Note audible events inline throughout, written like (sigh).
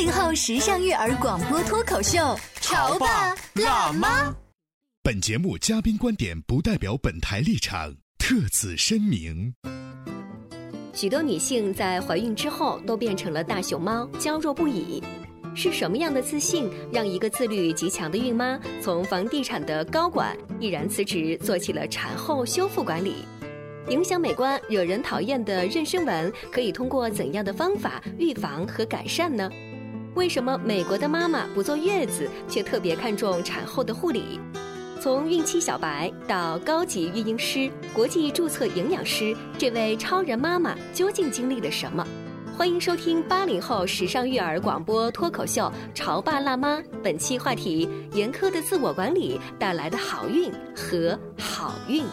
八零后时尚育儿广播脱口秀，潮爸辣妈。本节目嘉宾观点不代表本台立场，特此声明。许多女性在怀孕之后都变成了大熊猫，娇弱不已。是什么样的自信，让一个自律极强的孕妈从房地产的高管毅然辞职，做起了产后修复管理？影响美观、惹人讨厌的妊娠纹，可以通过怎样的方法预防和改善呢？为什么美国的妈妈不坐月子，却特别看重产后的护理？从孕期小白到高级育婴师、国际注册营养师，这位超人妈妈究竟经历了什么？欢迎收听八零后时尚育儿广播脱口秀《潮爸辣妈》，本期话题：严苛的自我管理带来的好运和好运。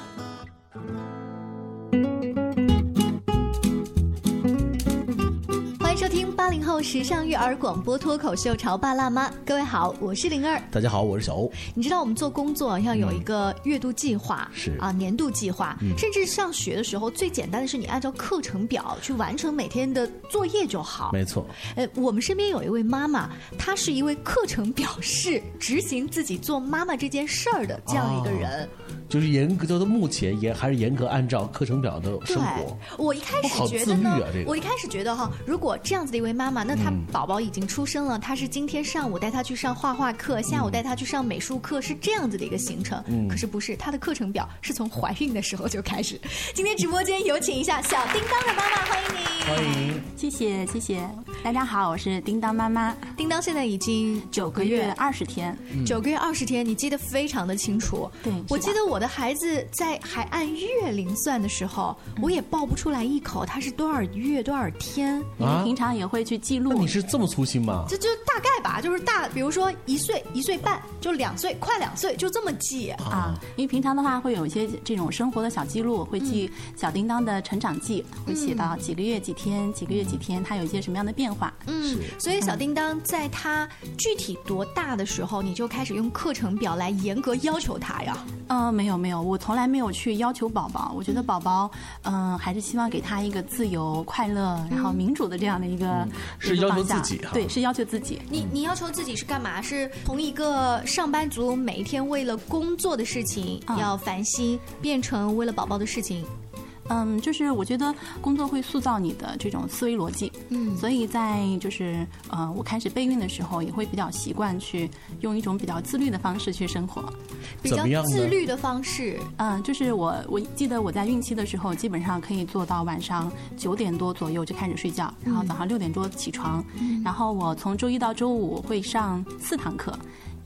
八零后时尚育儿广播脱口秀《潮爸辣妈》，各位好，我是灵儿。大家好，我是小欧。你知道我们做工作要有一个月度计划，是啊，年度计划，甚至上学的时候，最简单的是你按照课程表去完成每天的作业就好。没错。呃，我们身边有一位妈妈，她是一位课程表示执行自己做妈妈这件事儿的这样一个人。就是严格的，目前也还是严格按照课程表的生活。我一开始觉得呢，啊这个、我一开始觉得哈，如果这样子的一位妈妈，那她宝宝已经出生了，她是今天上午带她去上画画课，下午带她去上美术课，是这样子的一个行程。嗯、可是不是，她的课程表是从怀孕的时候就开始。(laughs) 今天直播间有请一下小叮当的妈妈，欢迎你。欢迎，谢谢谢谢，大家好，我是叮当妈妈。叮当现在已经九个月二十天，九个月二十天，你记得非常的清楚。对，我记得我的孩子。在还按月龄算的时候，我也报不出来一口，他是多少月多少天。啊，平常也会去记录。你是这么粗心吗？这就大概吧，就是大，比如说一岁、一岁半，就两岁，快两岁，就这么记啊。因为平常的话，会有一些这种生活的小记录，会记小叮当的成长记，会写到几个月几天，几个月几天，他有一些什么样的变化。嗯，所以小叮当在他具体多大的时候，你就开始用课程表来严格要求他呀？嗯，没有没有，我从来。没有去要求宝宝，我觉得宝宝，嗯，还是希望给他一个自由、快乐，然后民主的这样的一个是要求自己，对，是要求自己。你你要求自己是干嘛？是从一个上班族每一天为了工作的事情要烦心，变成为了宝宝的事情。嗯，就是我觉得工作会塑造你的这种思维逻辑，嗯，所以在就是呃，我开始备孕的时候，也会比较习惯去用一种比较自律的方式去生活，比较自律的方式，嗯，就是我我记得我在孕期的时候，基本上可以做到晚上九点多左右就开始睡觉，然后早上六点多起床，然后我从周一到周五会上四堂课。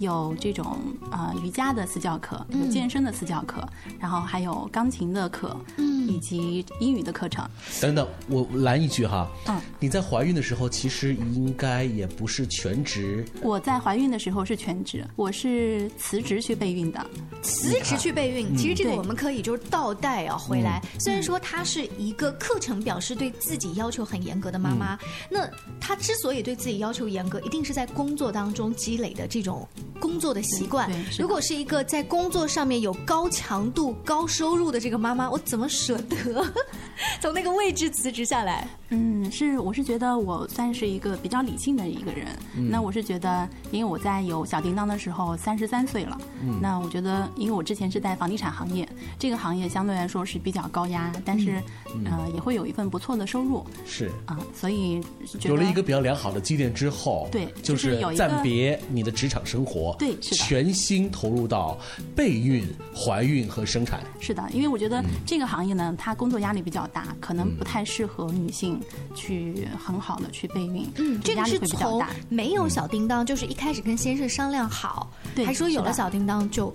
有这种呃瑜伽的私教课，有健身的私教课，然后还有钢琴的课，嗯，以及英语的课程。等等，我拦一句哈，嗯，你在怀孕的时候其实应该也不是全职。我在怀孕的时候是全职，我是辞职去备孕的。辞职去备孕，其实这个我们可以就是倒带啊回来。虽然说她是一个课程表示对自己要求很严格的妈妈，那她之所以对自己要求严格，一定是在工作当中积累的这种。工作的习惯，如果是一个在工作上面有高强度、高收入的这个妈妈，我怎么舍得？(laughs) 从那个位置辞职下来？嗯，是，我是觉得我算是一个比较理性的一个人。那我是觉得，因为我在有小叮当的时候三十三岁了。嗯。那我觉得，因为我之前是在房地产行业，这个行业相对来说是比较高压，但是呃也会有一份不错的收入。是。啊，所以有了一个比较良好的积淀之后，对就就是有一个暂别你的职场生活，对是的。全心投入到备孕、怀孕和生产。是的，因为我觉得这个行业呢，它工作压力比较大，可能不太适合女性去很好的去备孕，嗯，这个是从大。没有小叮当，就是一开始跟先生商量好，对还说有了小叮当就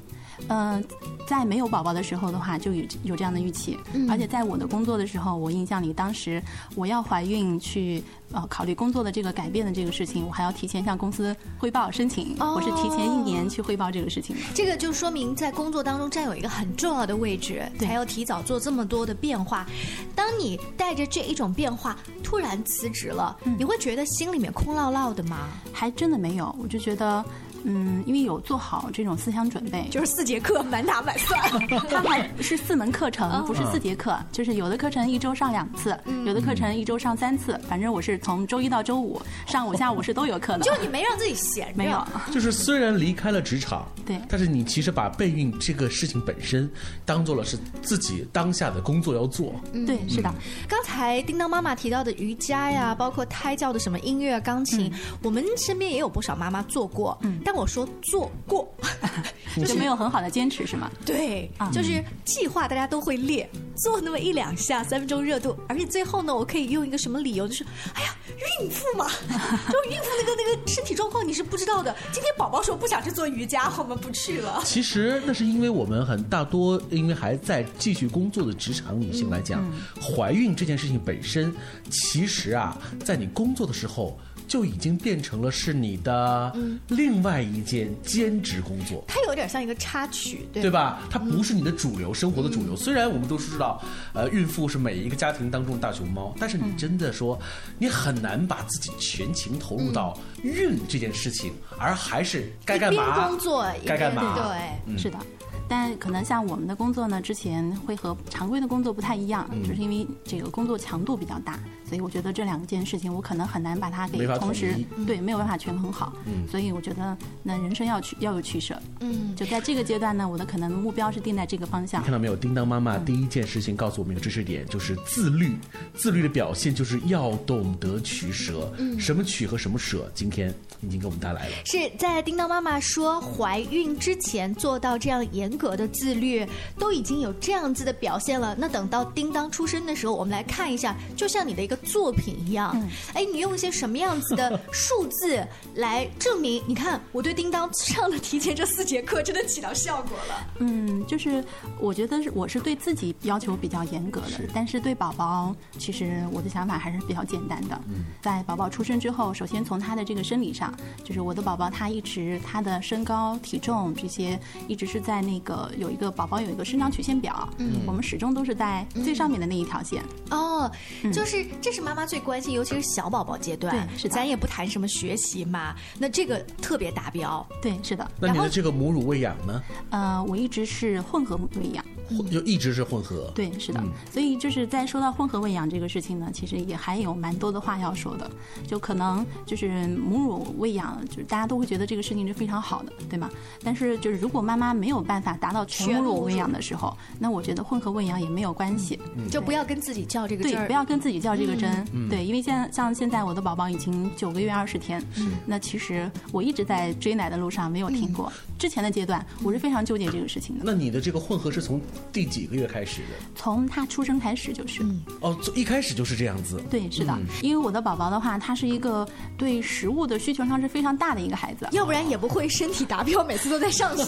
呃，在没有宝宝的时候的话，就有有这样的预期。嗯而且在我的工作的时候，我印象里，当时我要怀孕去呃考虑工作的这个改变的这个事情，我还要提前向公司汇报申请。哦我是提前一年去汇报这个事情的。这个就说明在工作当中占有一个很重要的位置，对才要提早做这么多的变化。当你带着这一种变化突然辞职了，嗯你会觉得心里面空落落的吗？还真的没有，我就觉得。嗯，因为有做好这种思想准备，就是四节课满打满算，(laughs) (laughs) 它还是四门课哦。程，不是四节课，就是有的课程一周上两次，嗯。有的课程一周上三次，反正我是从周一到周五上午、下午是都有课的。就你没让自己闲着。没有，就是虽然离开了职场，对。但是你其实把备孕这个事情本身当做了是自己当下的工作要做。对，是的，刚才叮当妈妈提到的瑜伽呀，包括胎教的什么音乐、钢琴，我们身边也有不少妈妈做过。嗯。但我说做过，(laughs) 就是没有很好的坚持是吗？对，啊就是计划大家都会列，做那么一两下，三分钟热度，而且最后呢，我可以用一个什么理由，就是哎呀，孕妇嘛，(laughs) 就孕妇那个那个身体状况你是不知道的。今天宝宝说不想去做瑜伽，我们不去了。其实那是因为我们很大多因为还在继续工作的职场女性来讲，怀孕这件事情本身，其实啊，在你工作的时候就已经变成了是你的另外一件兼职工作。它有点像一个插曲，对对吧？它不是你的主流生活的主流。虽然我们都知道，呃，孕妇是每一个家庭当中的大熊猫，但是你真的说，你很难把自己全情投入到孕这件事情，而还是该干嘛工作该干嘛？对。是的。但可能像我们的工作呢，之前会和常规的工作不太一样，嗯就是因为这个工作强度比较大，所以我觉得这两件事情我可能很难把它给同时对没有办法权衡好，所以我觉得那人生要取要有取舍，嗯，就在这个阶段呢，我的可能目标是定在这个方向看。到没有？叮当妈妈第一件事情告诉我们一个知识点，就是自律。自律的表现就是要懂得取舍，什么取和什么舍，今天已经给我们带来了。是在叮当妈妈说怀孕之前做到这样严格的自律，都已经有这样子的表现了。那等到叮当出生的时候，我们来看一下，就像你的一个作品一样，哎、你用一些什么样子的数字来证明？你看我对叮当上了提前这四节课，真的起到效果了。嗯，就是我觉得是我是对自己要求比较严格的，但是对宝宝，其实我的想法还是比较简单的。在宝宝出生之后，首先从他的这个生理上，就是我的宝宝他一直他的身高、体重这些一直是在那个有一个宝宝有一个生长曲线表，嗯，我们始终都是在最上面的那一条线。哦，就是这是妈妈最关心，尤其是小宝宝阶段。对是的咱也不谈什么学习嘛，那这个特别达标。对，是的。那你的这个母乳喂养呢？呃，我一直是混合喂养。混就一直是混合。对，是的。所以就是在说到混合喂养这个事情呢，其实也还有蛮多的话要说的。就可能就是母乳喂养，就是大家都会觉得这个事情是非常好的，对吗？但是就是如果妈妈没有办法达到全母乳喂养的时候，那我觉得混合喂养也没有关系。就不要跟自己较这个对，，不要跟自己较这个真。对，因为现在像现在我的宝宝已经九个月二十天，那其实我一直在追奶的路上没有停过。之前的阶段，我是非常纠结这个事情的。那你的这个混合是从第几个月开始的？从他出生开始就是。哦，从一开始就是这样子。对，是的，因为我的宝宝的话，他是一个对食物的需求上是非常大的一个孩子。要不然也不会身体达标，每次都在上是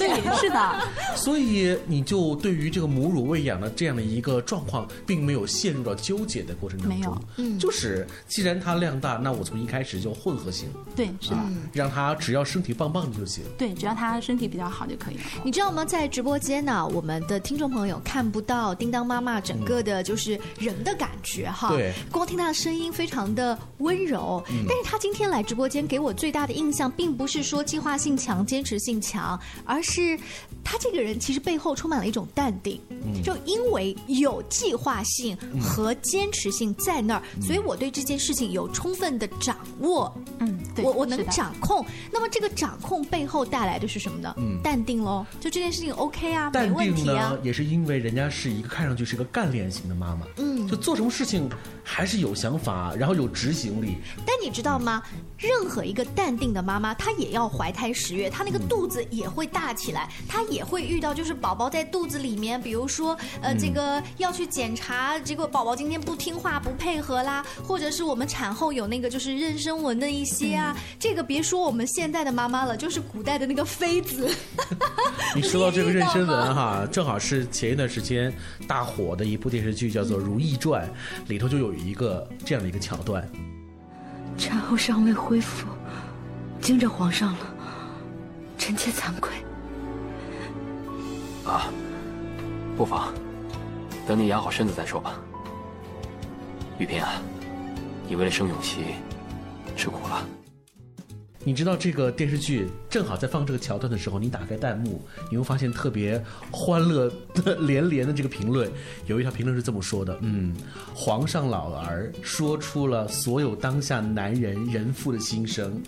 的，(laughs) 所以你就对于这个母乳喂养的这样的一个状况，并没有陷入到纠结的过程当中。没有嗯，就是既然他量大，那我从一开始就混合型，对，是的，让他只要身体棒棒的就行。对，只要他身体比较好就可以了。你知道吗？在直播间呢，我们的听众朋友看不到叮当妈妈整个的就是人的感觉哈。对光听她的声音非常的温柔。但是她今天来直播间给我最大的印象，并不是说计划性强、坚持性强，而是他这个人其实背后充满了一种淡定，就因为有计划性和坚持性在那儿，所以我对这件事情有充分的掌握。嗯，对，我我能掌控。那么这个掌控背后带来的是什么呢？嗯淡定喽，就这件事情 OK 啊，没问题啊，。也是因为人家是一个看上去是个干练型的妈妈，嗯，就做什么事情还是有想法，然后有执行力。但你知道吗？任何一个淡定的妈妈，她也要怀胎十月，她那个肚子也会大起来，她也会遇到就是宝宝在肚子里面，比如说呃、这个要去检查，结果宝宝今天不听话不配合啦，或者是我们产后有那个就是妊娠纹的一些啊，这个别说我们现在的妈妈了，就是古代的那个妃子，(laughs) 你说到这个妊娠纹哈，(laughs) 正好是前一段时间大火的一部电视剧叫做《如懿传》，里头就有一个这样的一个桥段。产后尚未恢复，惊着皇上了，臣妾惭愧。啊，不妨，等你养好身子再说吧。玉萍啊，你为了生永琪，吃苦了。你知道这个电视剧正好在放这个桥段的时候，你打开弹幕，你会发现特别欢乐的 (laughs) 连连的这个评论。有一条评论是这么说的：嗯，皇上老儿说出了所有当下男人人父的心声。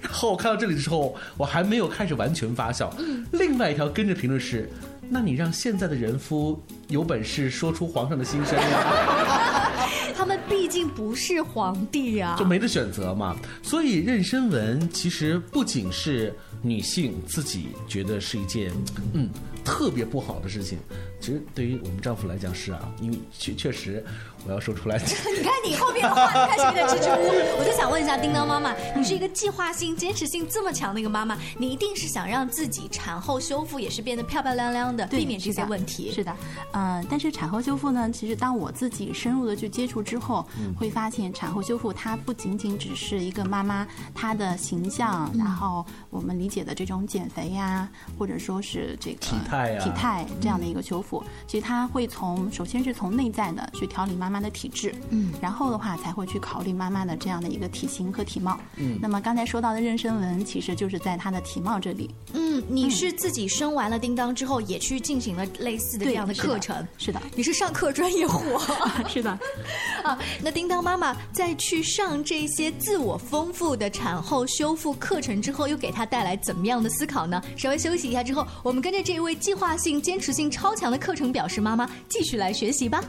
然后我看到这里的时候，我还没有开始完全发笑。另外一条跟着评论是：那你让现在的人夫有本事说出皇上的心声呀？(laughs) 他们毕竟不是皇帝啊就。没得选择嘛。所以妊娠纹其实不仅是女性自己觉得是一件嗯特别不好的事情，其实对于我们丈夫来讲是啊，因为确确实我要说出来，(laughs) 你看你后面的话，你开始有点支支吾吾。我就想问一下叮当妈妈，(laughs) 你是一个计划性、坚持性这么强的一个妈妈，你一定是想让自己产后修复也是变得漂漂亮亮的，避免这些问题。是的，呃，但是产后修复呢，其实当我自己深入的去接触之后，嗯。会发现产后修复它不仅仅只是一个妈妈她的形象，嗯。然后我们理解的这种减肥呀，或者说是这个体态呀体态这样的一个修复，其实它会从首先是从内在的去调理妈妈妈的体质，嗯，然后的话才会去考虑妈妈的这样的一个体型和体貌。嗯，那么刚才说到的妊娠纹，其实就是在她的体貌这里。嗯，你是自己生完了叮当之后，也去进行了类似的这样的课程。是的，你是上课专业户 (laughs) 是的。(laughs) 啊！那叮当妈妈在去上这些自我丰富的产后修复课程之后，又给她带来怎么样的思考呢？稍微休息一下之后，我们跟着这一位计划性、坚持性超强的课程表示妈妈继续来学习吧。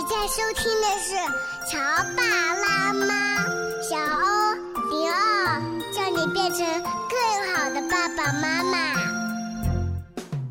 你在收听的是《潮爸辣妈》，小欧零二，叫你变成更好的爸爸妈妈。《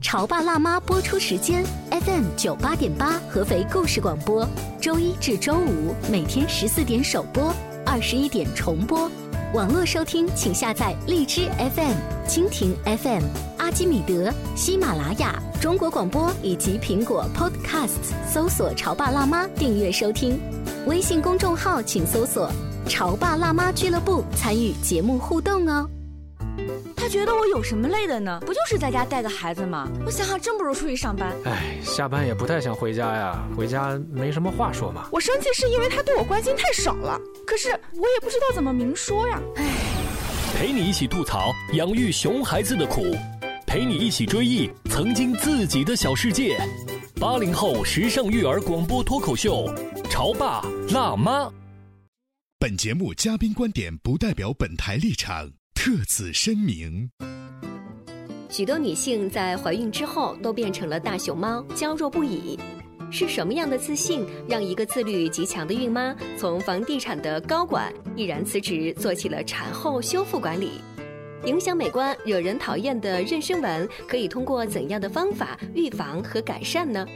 潮爸辣妈》播出时间：FM 九八点八，合肥故事广播，周一至周五每天十四点首播，二十一点重播。网络收听，请下载荔枝 FM、蜻蜓 FM、阿基米德、喜马拉雅、中国广播以及苹果 Podcast，搜索“潮爸辣妈”订阅收听。微信公众号请搜索“潮爸辣妈俱乐部”，参与节目互动哦。他觉得我有什么累的呢？不就是在家带个孩子吗？我想想，真不如出去上班。哎，下班也不太想回家呀，回家没什么话说嘛。我生气是因为他对我关心太少了，可是我也不知道怎么明说呀。哎陪你一起吐槽养育熊孩子的苦，陪你一起追忆曾经自己的小世界。八零后时尚育儿广播脱口秀，潮爸辣妈。本节目嘉宾观点不代表本台立场，特此声明。许多女性在怀孕之后都变成了大熊猫，娇弱不已。是什么样的自信，让一个自律极强的孕妈从房地产的高管毅然辞职，做起了产后修复管理？影响美观、惹人讨厌的妊娠纹，可以通过怎样的方法预防和改善呢？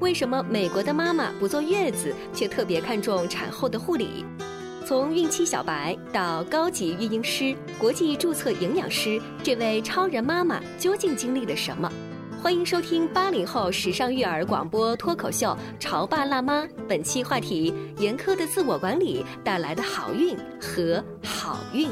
为什么美国的妈妈不坐月子，却特别看重产后的护理？从孕期小白到高级育婴师、国际注册营养师，这位超人妈妈究竟经历了什么？欢迎收听八零后时尚育儿广播脱口秀《潮爸辣妈》，本期话题：严苛的自我管理带来的好运和好运。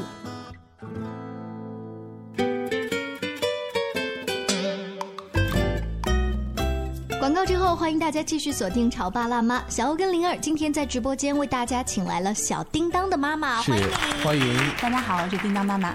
告之后，欢迎大家继续锁定《潮爸辣妈》。小欧跟灵儿今天在直播间为大家请来了小叮当的妈妈，是欢迎。欢迎。大家好，我是叮当妈妈。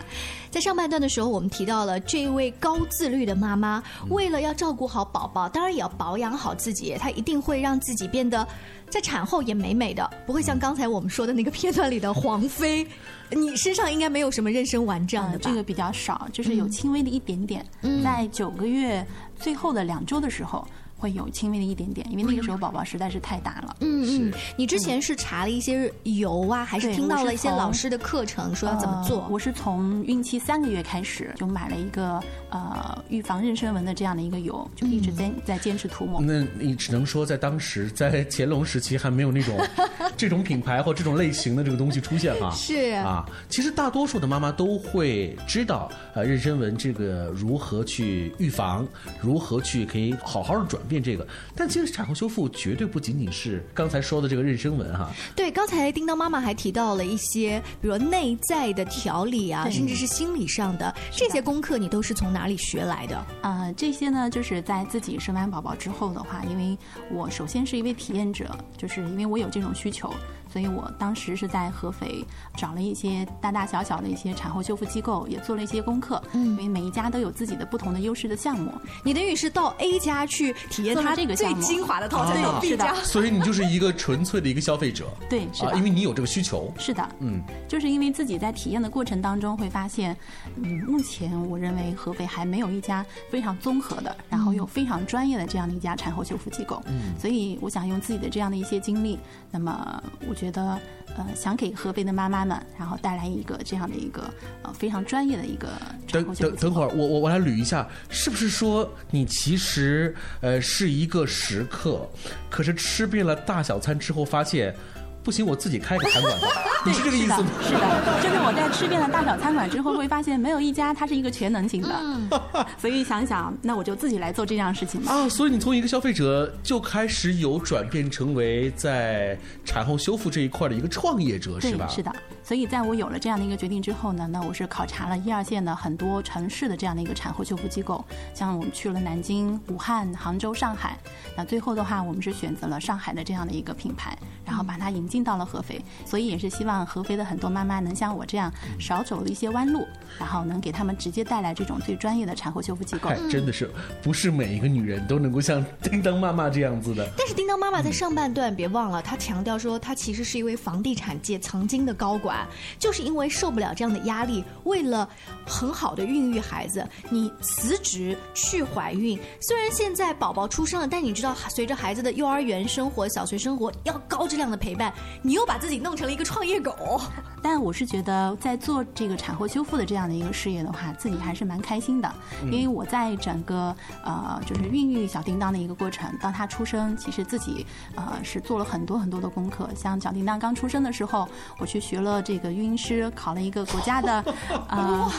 在上半段的时候，我们提到了这位高自律的妈妈，为了要照顾好宝宝，当然也要保养好自己，她一定会让自己变得在产后也美美的，不会像刚才我们说的那个片段里的黄飞。(laughs) 你身上应该没有什么妊娠纹这样的吧？这个比较少，就是有轻微的一点点，嗯在九个月最后的两周的时候。会有轻微的一点点，因为那个时候宝宝实在是太大了。嗯嗯，你之前是查了一些油啊，还是听到了一些老师的课程，说要怎么做呃？我是从孕期三个月开始就买了一个呃预防妊娠纹的这样的一个油，就一直在、嗯在坚持涂抹。那你只能说，在当时，在乾隆时期还没有那种 (laughs) 这种品牌或这种类型的这个东西出现哈。是啊，其实大多数的妈妈都会知道，呃，妊娠纹这个如何去预防，如何去可以好好的转变这个。但其实产后修复绝对不仅仅是刚才说的这个妊娠纹哈。对，刚才叮当妈妈还提到了一些，比如内在的调理啊，甚至是心理上的这些功课，你都是从哪哪里学来的？呃，这些呢，就是在自己生完宝宝之后的话，因为我首先是一位体验者，就是因为我有这种需求，所以我当时是在合肥找了一些大大小小的一些产后修复机构，也做了一些功课。嗯，因为每一家都有自己的不同的优势的项目。你等于是到 A 家去体验它这个项目精华的套餐，对到 B 的家。所以你就是一个纯粹的一个消费者。对，是的，啊，因为你有这个需求。是的，嗯，就是因为自己在体验的过程当中会发现，嗯，目前我认为合肥还没有一家非常综合的，然后又非常专业的这样的一家产后修复机构。嗯所以我想用自己的这样的一些经历，那么我觉得，呃，想给合肥的妈妈们，然后带来一个这样的一个呃非常专业的一个等。等等会儿，我我我来捋一下，是不是说你其实呃是一个食客，可是吃遍了大小餐之后发现，不行，我自己开个餐馆吧？你是这个意思吗？是的，就是我在吃遍了大小餐馆之后，会发现没有一家它是一个全能型的，(laughs) 所以想想，那我就自己来做这样的事情吧。啊，所以你从一个消费者就开始有转变成为在产后修复这一块的一个创业者，是吧？是的。所以在我有了这样的一个决定之后呢，那我是考察了一二线的很多城市的这样的一个产后修复机构，像我们去了南京、武汉、杭州、上海。那最后的话，我们是选择了上海的这样的一个品牌，然后把它引进到了合肥。所以也是希望合肥的很多妈妈能像我这样少走了一些弯路，然后能给他们直接带来这种最专业的产后修复机构哎。，真的是不是每一个女人都能够像叮当妈妈这样子的。但是叮当妈妈在上半段别忘了，她强调说她其实是一位房地产界曾经的高管，就是因为受不了这样的压力，为了很好的孕育孩子，你辞职去怀孕。虽然现在宝宝出生了，但你知道随着孩子的幼儿园生活、小学生活要高质量的陪伴，你又把自己弄成了一个创业狗。但我是觉得，在做这个产后修复的这样的一个事业的话，自己还是蛮开心的，嗯因为我在整个呃就是孕育小叮当的一个过程，到他出生，其实自己呃是做了很多很多的功课。像小叮当刚出生的时候，我去学了这个育婴师，考了一个国家的 (laughs) 呃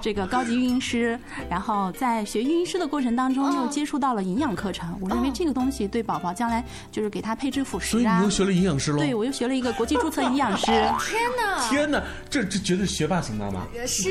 这个高级育婴师，然后在学育婴师的过程当中，又接触到了营养课程。我认为这个东西对宝宝将来就是给他配置辅食啊。所以你又学了营养师喽？对，我又学了一个国际注册营养师。(laughs) 天哪！天哪，这这绝对是学霸型妈妈。是，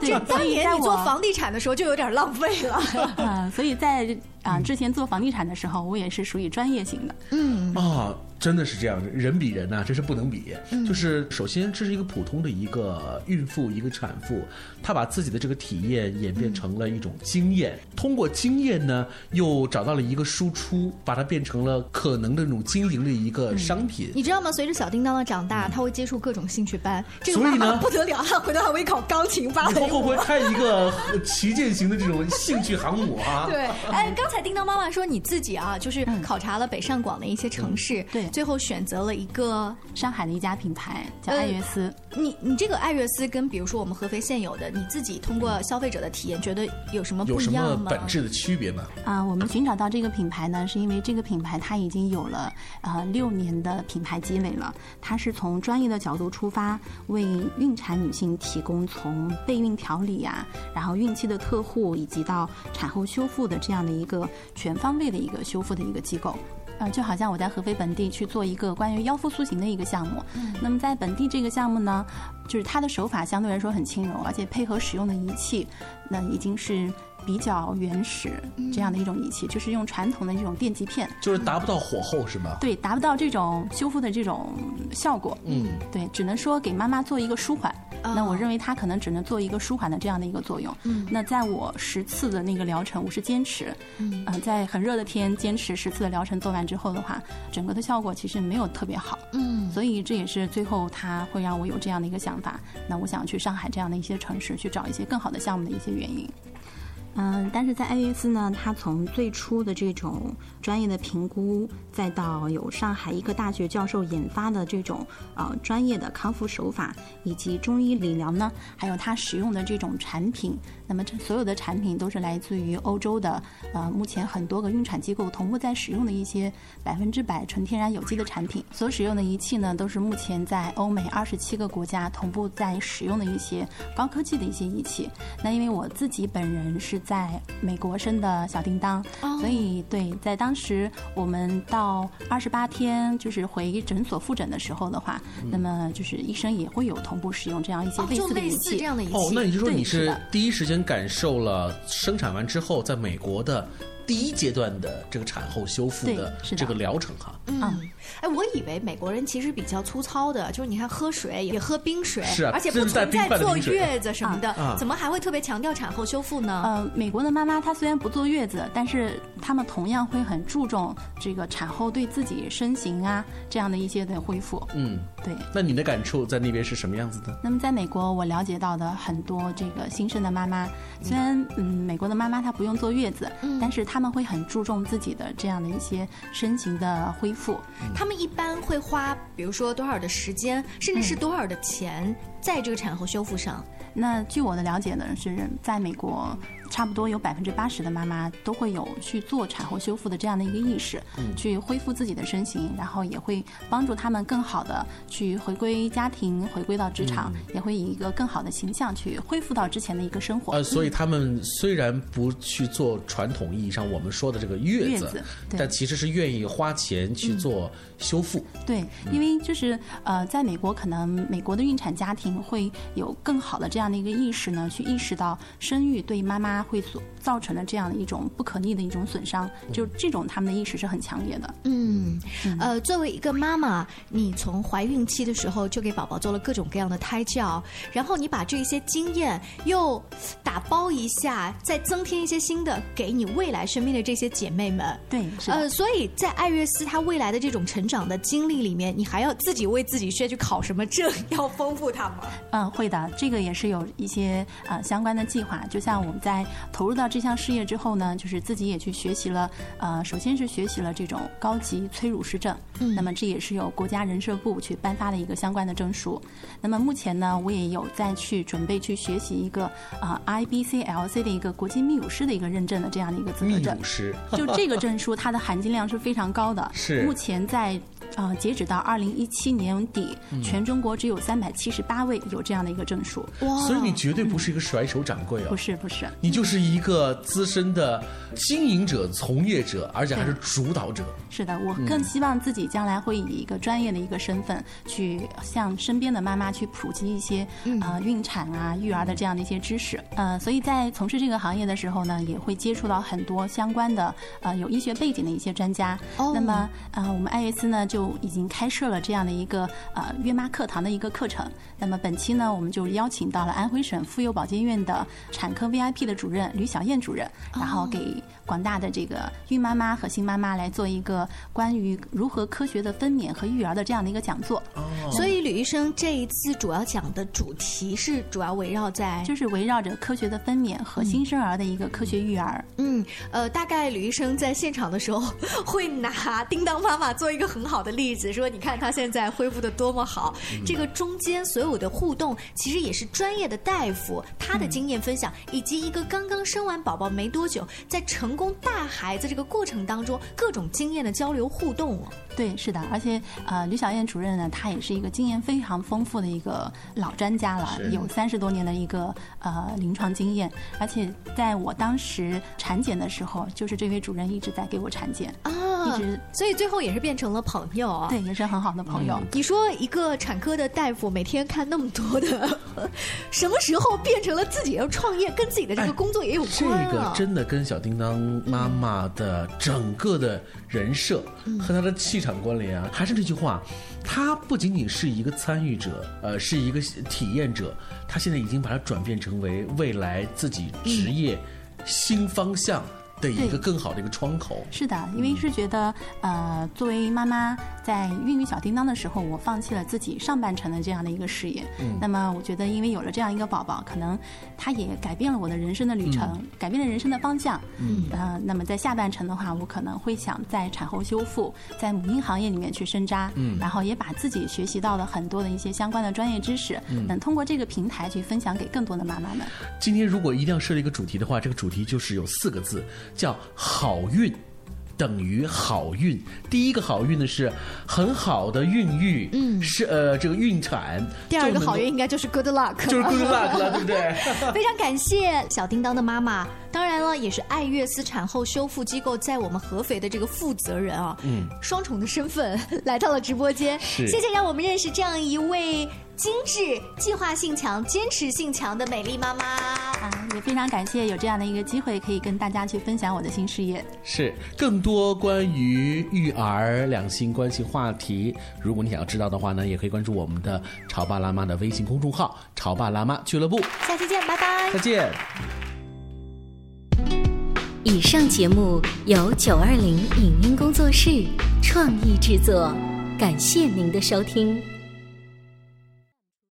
对这当年你做房地产的时候就有点浪费了。嗯，(laughs) 所以在啊、之前做房地产的时候，我也是属于专业型的。嗯啊，真的是这样，人比人呐、这是不能比。嗯就是首先，这是一个普通的一个孕妇，一个产妇，她把自己的这个体验演变成了一种经验，通过经验呢，又找到了一个输出，把它变成了可能的那种经营的一个商品。你知道吗？随着小叮当的长大，他会接触各种兴趣班。这个妈所以呢妈不得了，他回头还会考钢琴、芭以蕾舞。后会不会开一个旗舰型的这种兴趣航母啊？(laughs) 对，哎，刚才叮当妈妈说你自己啊，就是考察了北上广的一些城市，对最后选择了一个上海的一家品牌叫爱悦丝。你你这个爱悦丝跟比如说我们合肥现有的，你自己通过消费者的体验，觉得有什么有什么不一样吗？本质的区别吗？啊、我们寻找到这个品牌呢，是因为这个品牌它已经有了呃六年的品牌积累了。它是从专业的角度出发，为孕产女性提供从备孕调理呀、然后孕期的特护，以及到产后修复的这样的一个全方位的一个修复的一个机构。呃，就好像我在合肥本地去做一个关于腰腹塑形的一个项目，那么在本地这个项目呢，就是它的手法相对来说很轻柔，而且配合使用的仪器，那已经是比较原始这样的一种仪器，就是用传统的这种电极片，就是达不到火候是吗？对，达不到这种修复的这种效果。嗯，对，只能说给妈妈做一个舒缓。那我认为它可能只能做一个舒缓的这样的一个作用。嗯，那在我十次的那个疗程，我是坚持，嗯，呃，在很热的天坚持十次的疗程做完之后的话，整个的效果其实没有特别好。嗯，所以这也是最后它会让我有这样的一个想法。那我想去上海这样的一些城市去找一些更好的项目的一些原因。嗯，但是在爱乐斯呢，它从最初的这种专业的评估，再到有上海医科大学教授研发的这种呃专业的康复手法，以及中医理疗呢，还有它使用的这种产品，那么这所有的产品都是来自于欧洲的，呃，目前很多个孕产机构同步在使用的一些百分之百纯天然有机的产品，所使用的仪器呢，都是目前在欧美二十七个国家同步在使用的一些高科技的一些仪器。那因为我自己本人是在美国生的小叮当，所以对，在当时我们到二十八天就是回诊所复诊的时候的话，那么就是医生也会有同步使用这样一些类似的仪器。这样的仪器。哦，那你就是说你是第一时间感受了生产完之后在美国的第一阶段的这个产后修复的是的这个疗程哈。嗯，哎，我以为美国人其实比较粗糙的，就是你看喝水也喝冰水，是啊而且不存在坐月子什么的，啊怎么还会特别强调产后修复呢？呃，美国的妈妈她虽然不坐月子，但是她们同样会很注重这个产后对自己身形啊这样的一些的恢复。嗯，对。那你的感触在那边是什么样子的？那么在美国，我了解到的很多这个新生的妈妈，虽然嗯美国的妈妈她不用坐月子，嗯但是她们会很注重自己的这样的一些身形的恢复。他们一般会花，比如说多少的时间，甚至是多少的钱，在这个产后修复上。那据我的了解呢，是在美国，差不多有百分之八十的妈妈都会有去做产后修复的这样的一个意识，嗯去恢复自己的身形，然后也会帮助他们更好的去回归家庭，回归到职场，嗯也会以一个更好的形象去恢复到之前的一个生活。呃，所以他们虽然不去做传统意义上我们说的这个月子，月子对但其实是愿意花钱去做修复。对，因为就是呃，在美国，可能美国的孕产家庭会有更好的这样的一个意识呢，去意识到生育对妈妈会所造成了这样的一种不可逆的一种损伤，就这种他们的意识是很强烈的。嗯，呃，作为一个妈妈，你从怀孕期的时候就给宝宝做了各种各样的胎教，然后你把这些经验又打包一下，再增添一些新的，给你未来身边的这些姐妹们。对，是呃，所以在爱乐丝她未来的这种成长的经历里面，你还要自己为自己需要去考什么证，要丰富它吗？嗯，会的，这个也是有一些呃相关的计划。就像我们在投入到这项事业之后呢，就是自己也去学习了，呃，首先是学习了这种高级催乳师证，嗯那么这也是由国家人社部去颁发的一个相关的证书。那么目前呢，我也有在去准备去学习一个呃 IBCLC 的一个国际泌乳师的一个认证的这样的一个资格证泌乳。师，就这个证书，它的含金量是非常高的。(laughs) 是目前在呃截止到二零一七年底，嗯全中国只有三百七十八位有这样的一个证书。哇所以你绝对不是一个甩手掌柜哦，不是不是，你就是一个资深的经营者、从业者，而且还是主导者。是的，我嗯更希望自己将来会以一个专业的一个身份，去向身边的妈妈去普及一些呃孕产啊、育儿的这样的一些知识。呃，所以在从事这个行业的时候呢，也会接触到很多相关的呃有医学背景的一些专家。哦那么呃，我们爱乐丝呢就已经开设了这样的一个呃孕妈课堂的一个课程。那么本期呢，我们就邀请到了安徽省妇幼保健院的产科 VIP 的主任吕小燕主任，然后给广大的这个孕妈妈和新妈妈来做一个关于如何科学的分娩和育儿的这样的一个讲座。所以吕医生这一次主要讲的主题是主要围绕在就是围绕着科学的分娩和新生儿的一个科学育儿。嗯，呃，大概吕医生在现场的时候会拿叮当妈妈做一个很好的例子，说你看她现在恢复的多么好。这个中间所有的互动，其实也是专业的大夫他的经验分享，以及一个刚刚生完宝宝没多久，在成功带孩子这个过程当中，各种经验的交流互动哦。对，是的，而且呃，吕小燕主任呢，她也是一个经验非常丰富的一个老专家了，有三十多年的一个呃临床经验，而且在我当时产检的时候，就是这位主任一直在给我产检。啊，啊一直，所以最后也是变成了朋友啊。对，也是很好的朋友。你说一个产科的大夫每天看那么多的，(laughs) 什么时候变成了自己要创业，跟自己的这个工作也有这关啊？个真的跟小叮当妈妈的整个的人设和她的气场关联啊。还是那句话，她不仅仅是一个参与者，呃，是一个体验者，她现在已经把它转变成为未来自己职业新方向的一个更好的一个窗口。是的，因为是觉得，呃，作为妈妈在孕育小叮当的时候，我放弃了自己上半程的这样的一个事业。嗯那么我觉得，因为有了这样一个宝宝，可能他也改变了我的人生的旅程，嗯改变了人生的方向。嗯呃，那么在下半程的话，我可能会想在产后修复，在母婴行业里面去深扎，嗯然后也把自己学习到的很多的一些相关的专业知识，嗯能通过这个平台去分享给更多的妈妈们。今天如果一定要设立一个主题的话，这个主题就是有四个字，叫好运。等于好运。第一个好运呢是很好的孕育，嗯，是呃这个孕产。第二个好运应该就是 good luck，(laughs) 就是 good luck 了，对不对？(laughs) 非常感谢小叮当的妈妈，当然了，也是爱乐斯产后修复机构在我们合肥的这个负责人啊，嗯，双重的身份来到了直播间，谢谢让我们认识这样一位精致、计划性强、坚持性强的美丽妈妈。啊，也非常感谢有这样的一个机会，可以跟大家去分享我的新事业。是更多关于育儿、两性关系话题，如果你想要知道的话呢，也可以关注我们的“潮爸辣妈”的微信公众号“潮爸辣妈俱乐部下期见，拜拜。再见。以上节目由九二零影音工作室创意制作，感谢您的收听。